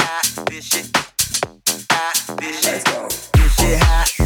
hot, this shit hot, this shit, this shit hot.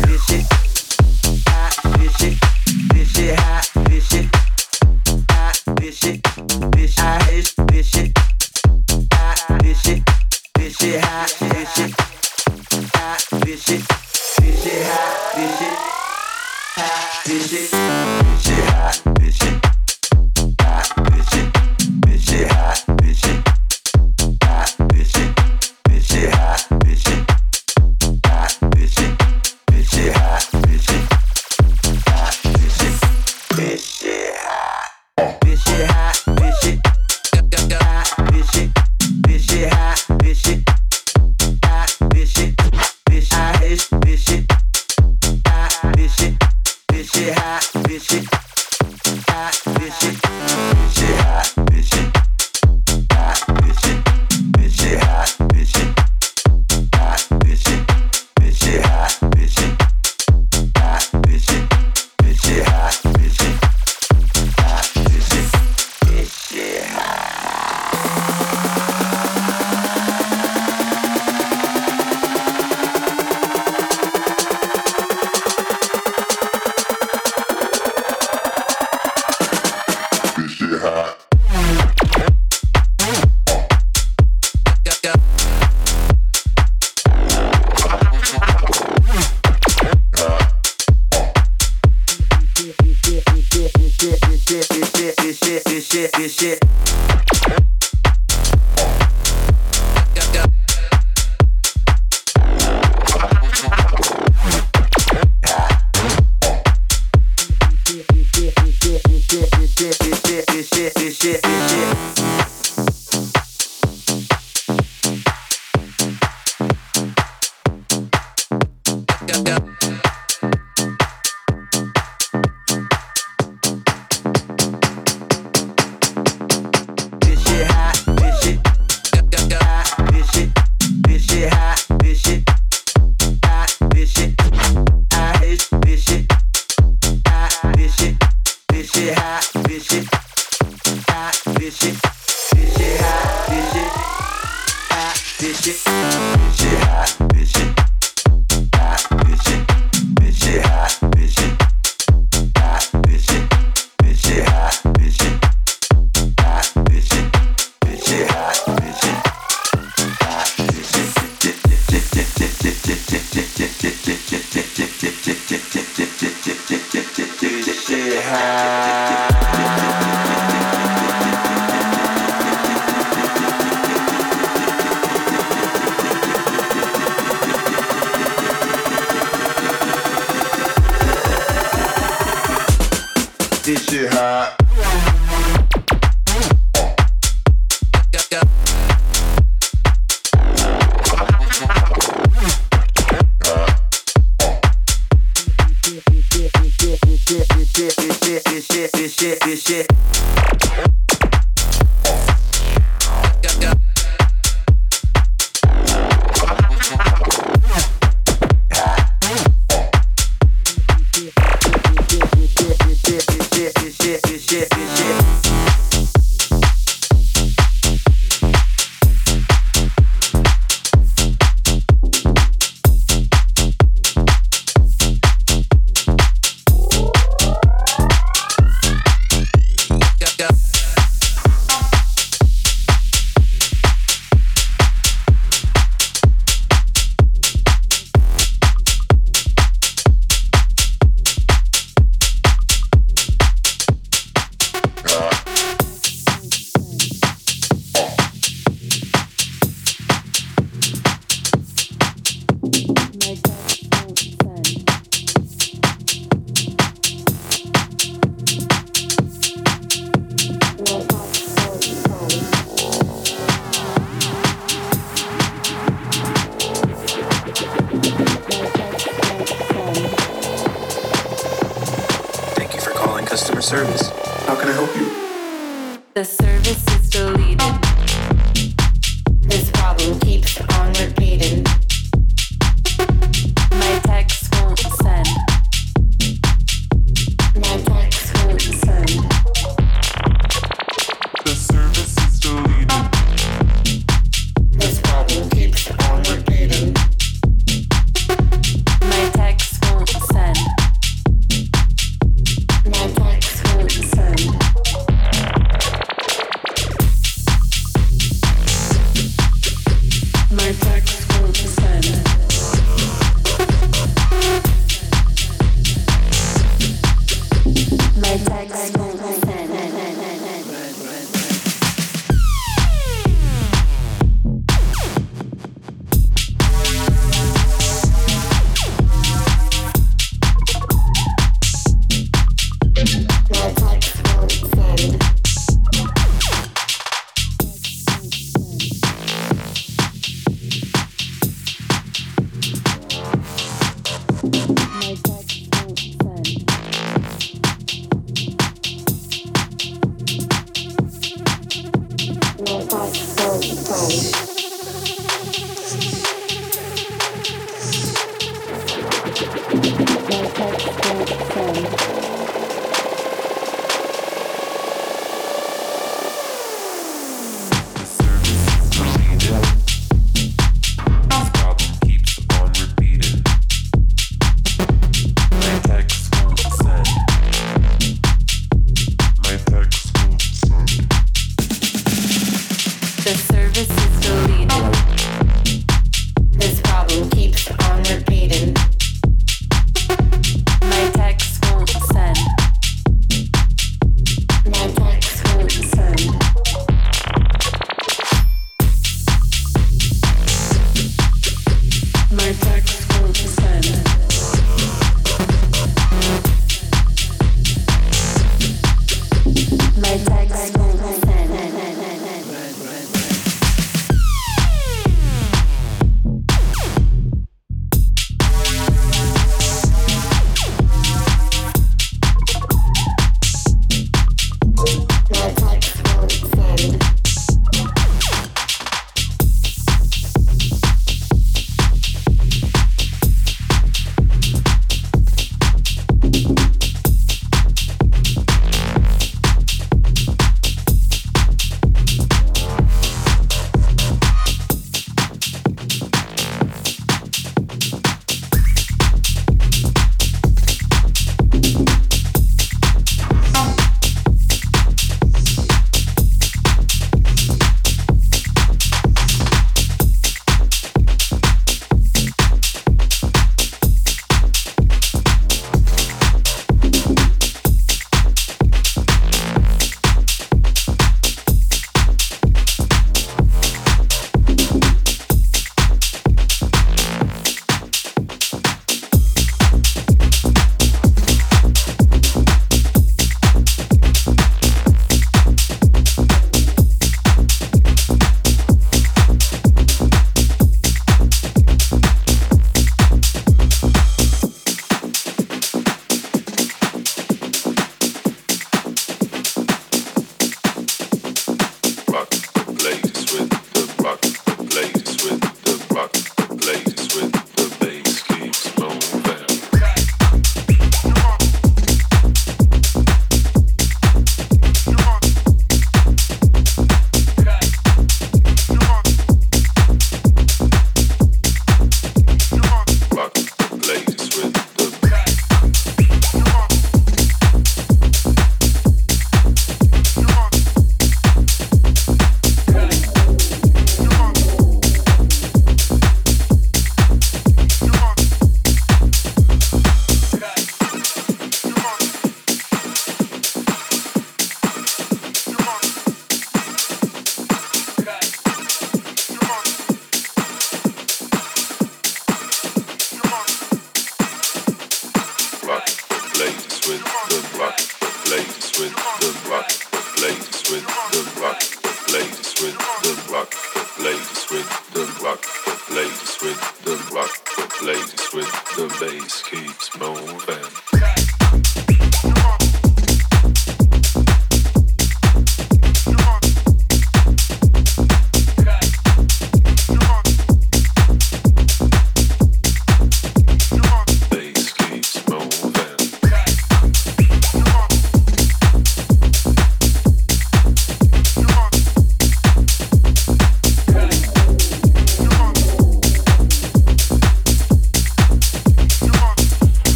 escapes both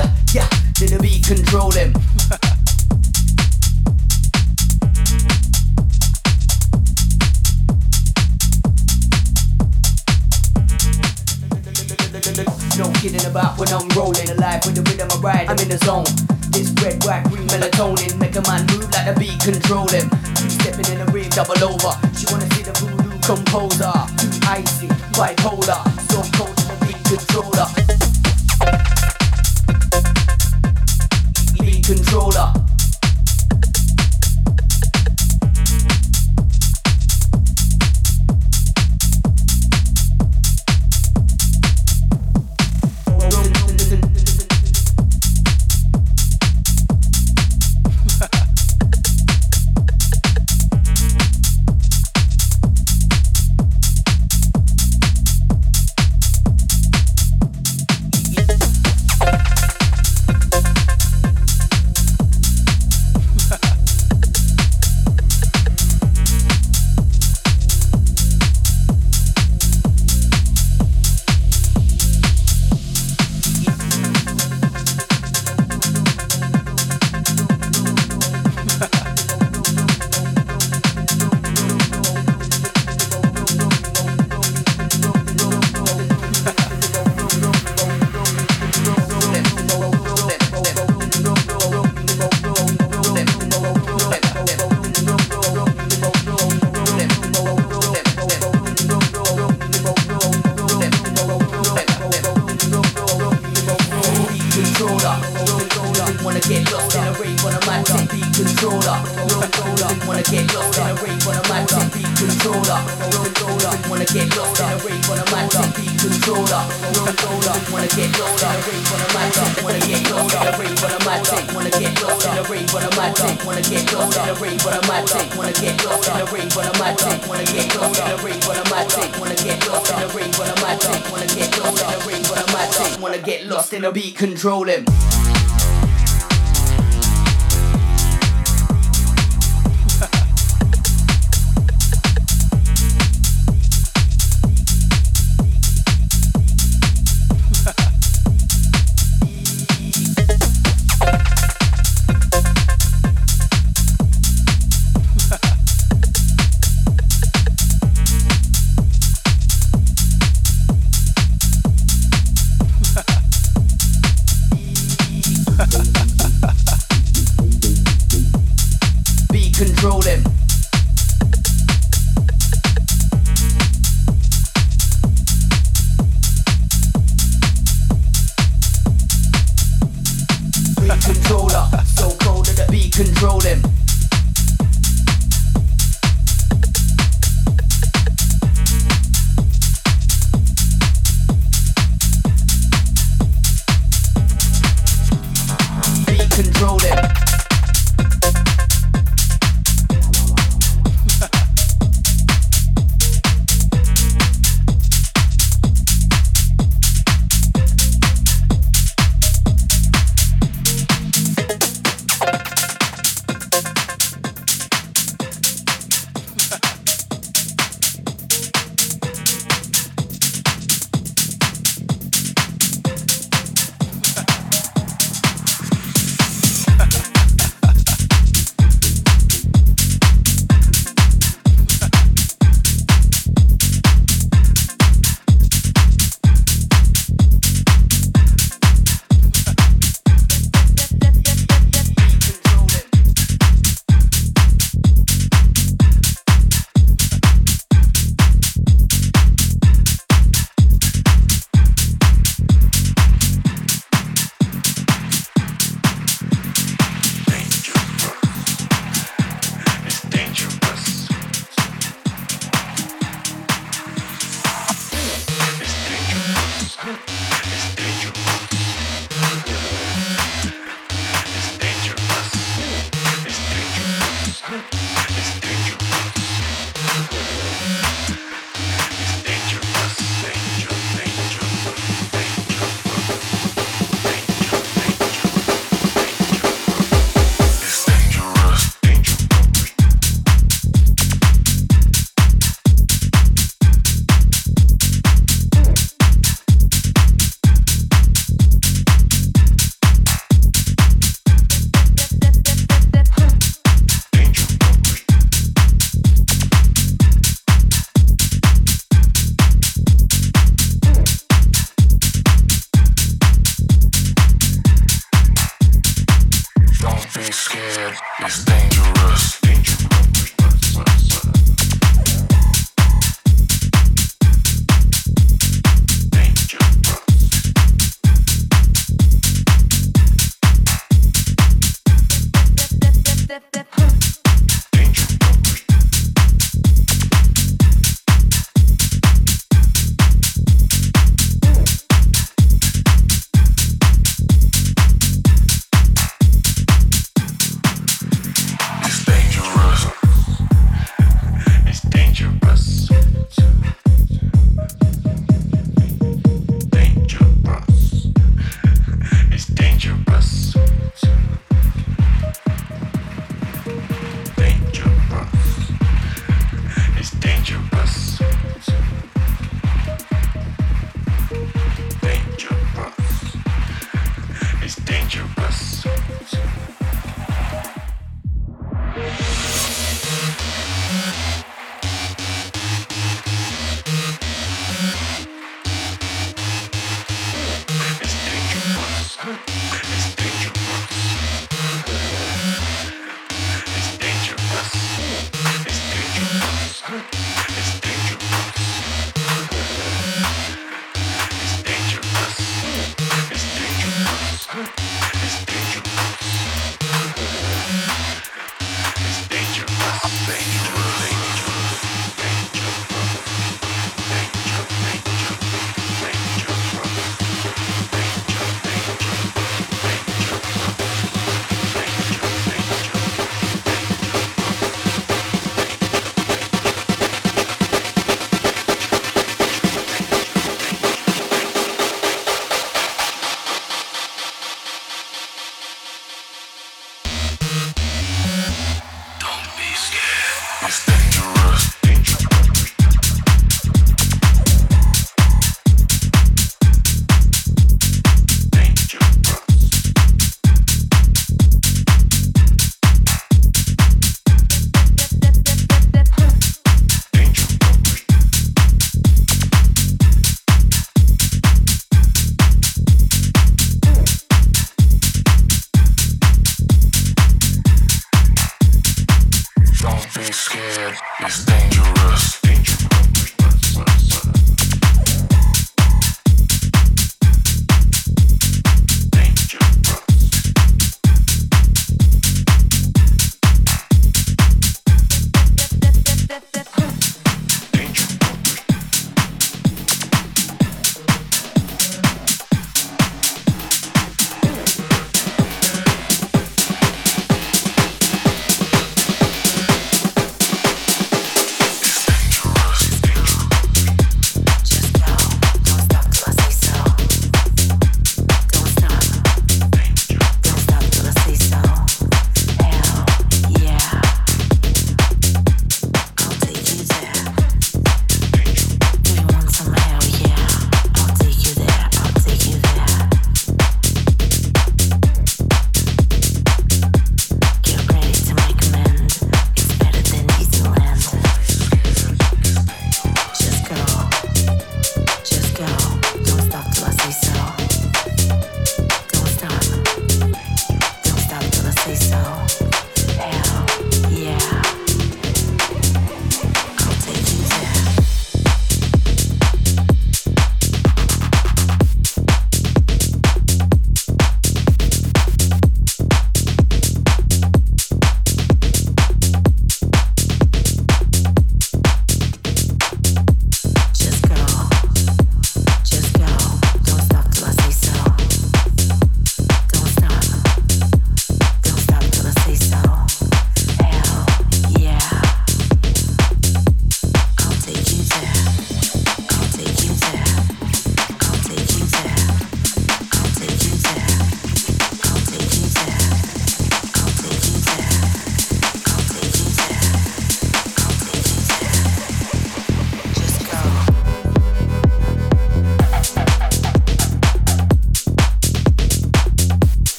da, yeah, did the beat control him. No kidding about when I'm rolling alive with the rhythm I ride. I'm in the zone. This red, white, green melatonin make a man move like the beat controlling. Stepping in the rave, double over. She wanna see the voodoo composer. Too icy, bipolar, so cold to the. Beat controller. Controller. Get lost in a rave on a mic, beat controller. Wanna get lost in a rave on a mic, wanna get lost in a rave on a mic, wanna get lost in a rave on a mic, wanna get lost in a rave on a mic, wanna get lost in a rave on a mic, wanna get lost in a rave on a mic, wanna get lost in a rave on a mic, wanna get lost in a rave on a mic, wanna get lost in a beat controlling.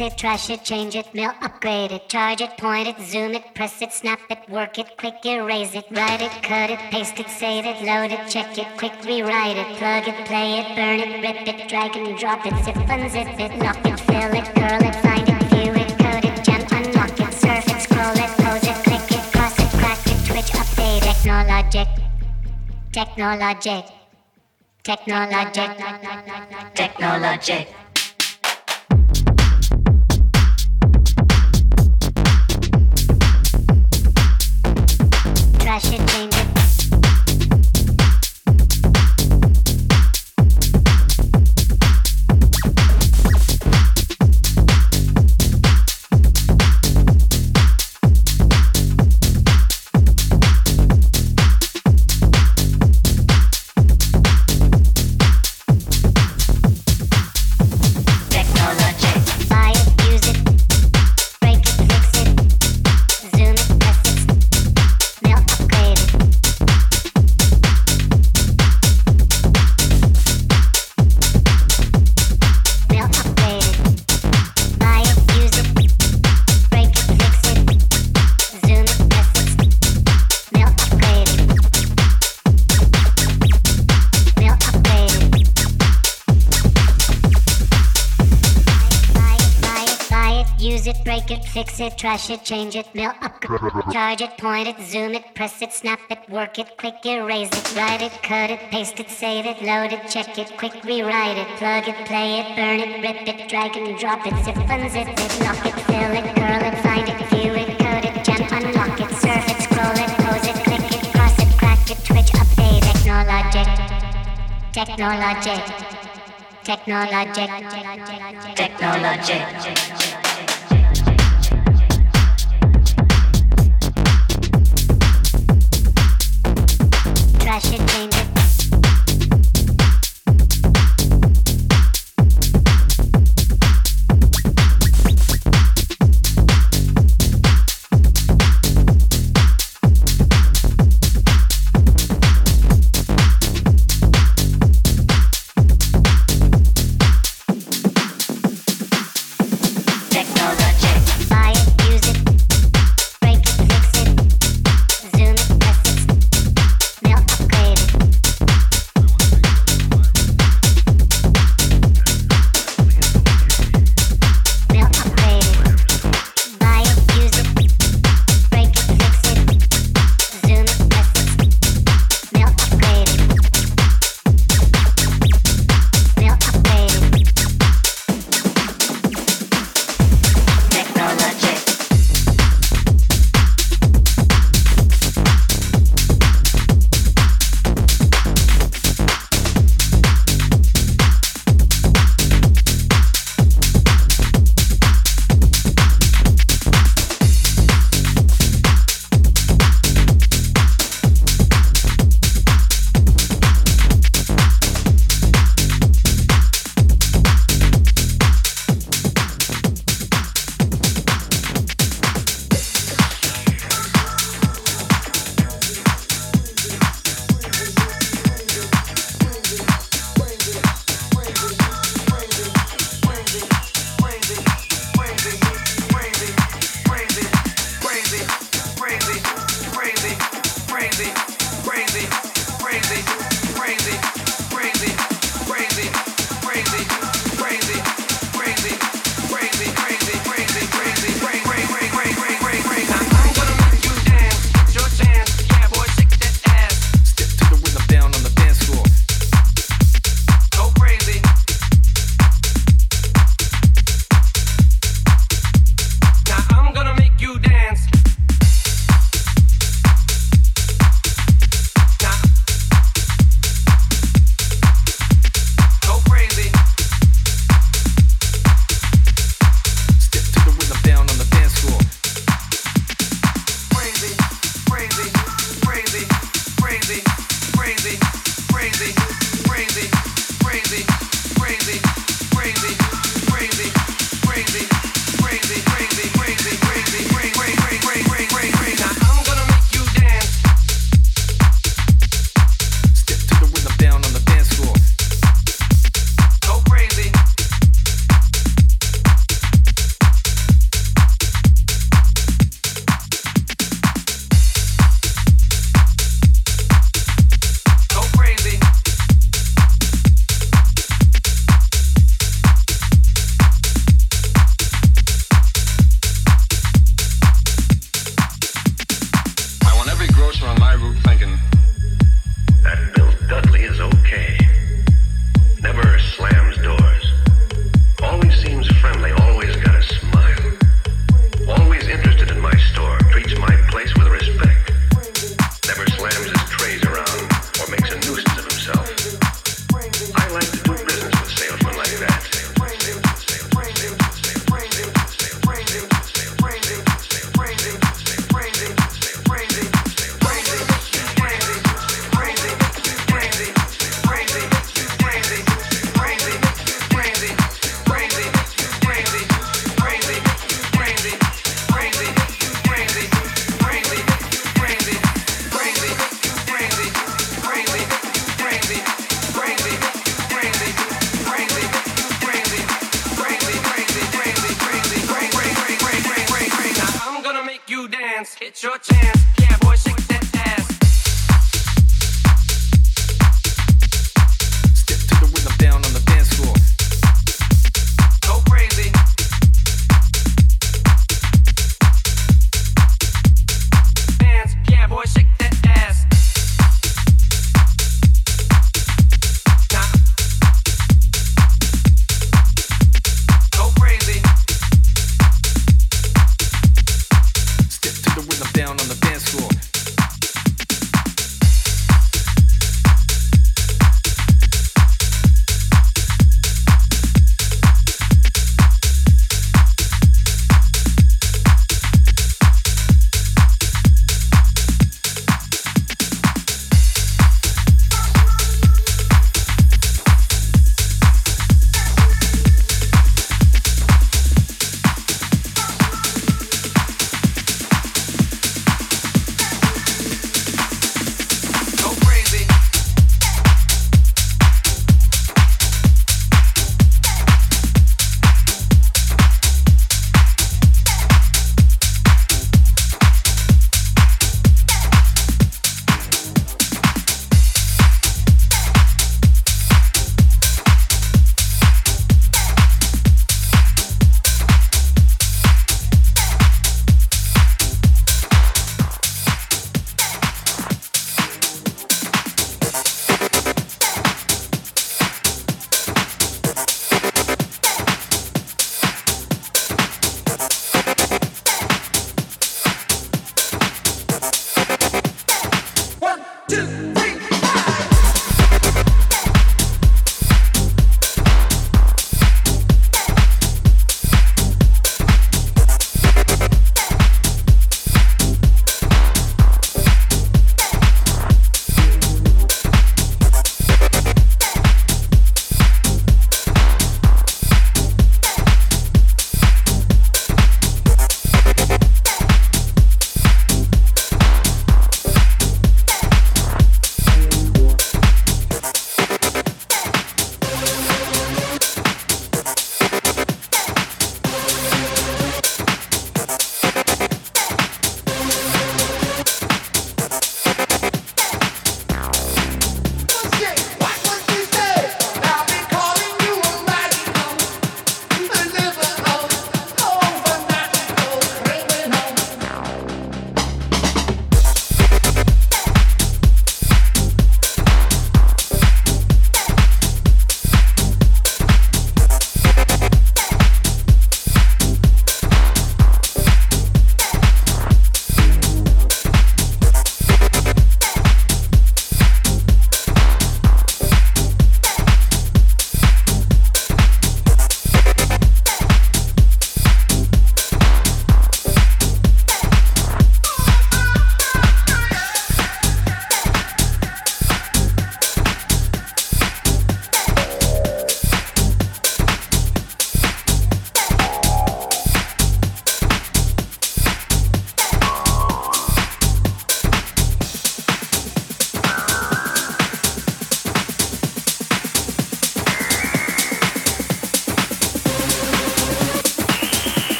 It, trash it, change it, mail, upgrade it, charge it, point it, zoom it, press it, snap it, work it, quick erase it, write it, cut it, paste it, save it, load it, check it, quick rewrite it, plug it, play it, burn it, rip it, drag and drop it, zip unzip it, lock it, fill it, curl it, find it, view it, code it, gem, unlock it, surf it, scroll it, pose it, click it, cross it, crack it, twitch, update, technologic, technologic, technologic, technologic. I should change. It, trash it, change it, mail, upgrade, charge it, point it, zoom it, press it, snap it, work it, quick erase it, write it, cut it, paste it, save it, load it, check it, quick rewrite it, plug it, play it, burn it, rip it, drag and drop it, zip unzip it, lock it, fill it, curl it, find it, view it, code it, gem, unlock it, surf it, scroll it, pose it, click it, cross it, crack it, twitch, update, technologic, technologic, technologic, technologic. Trash it, change it.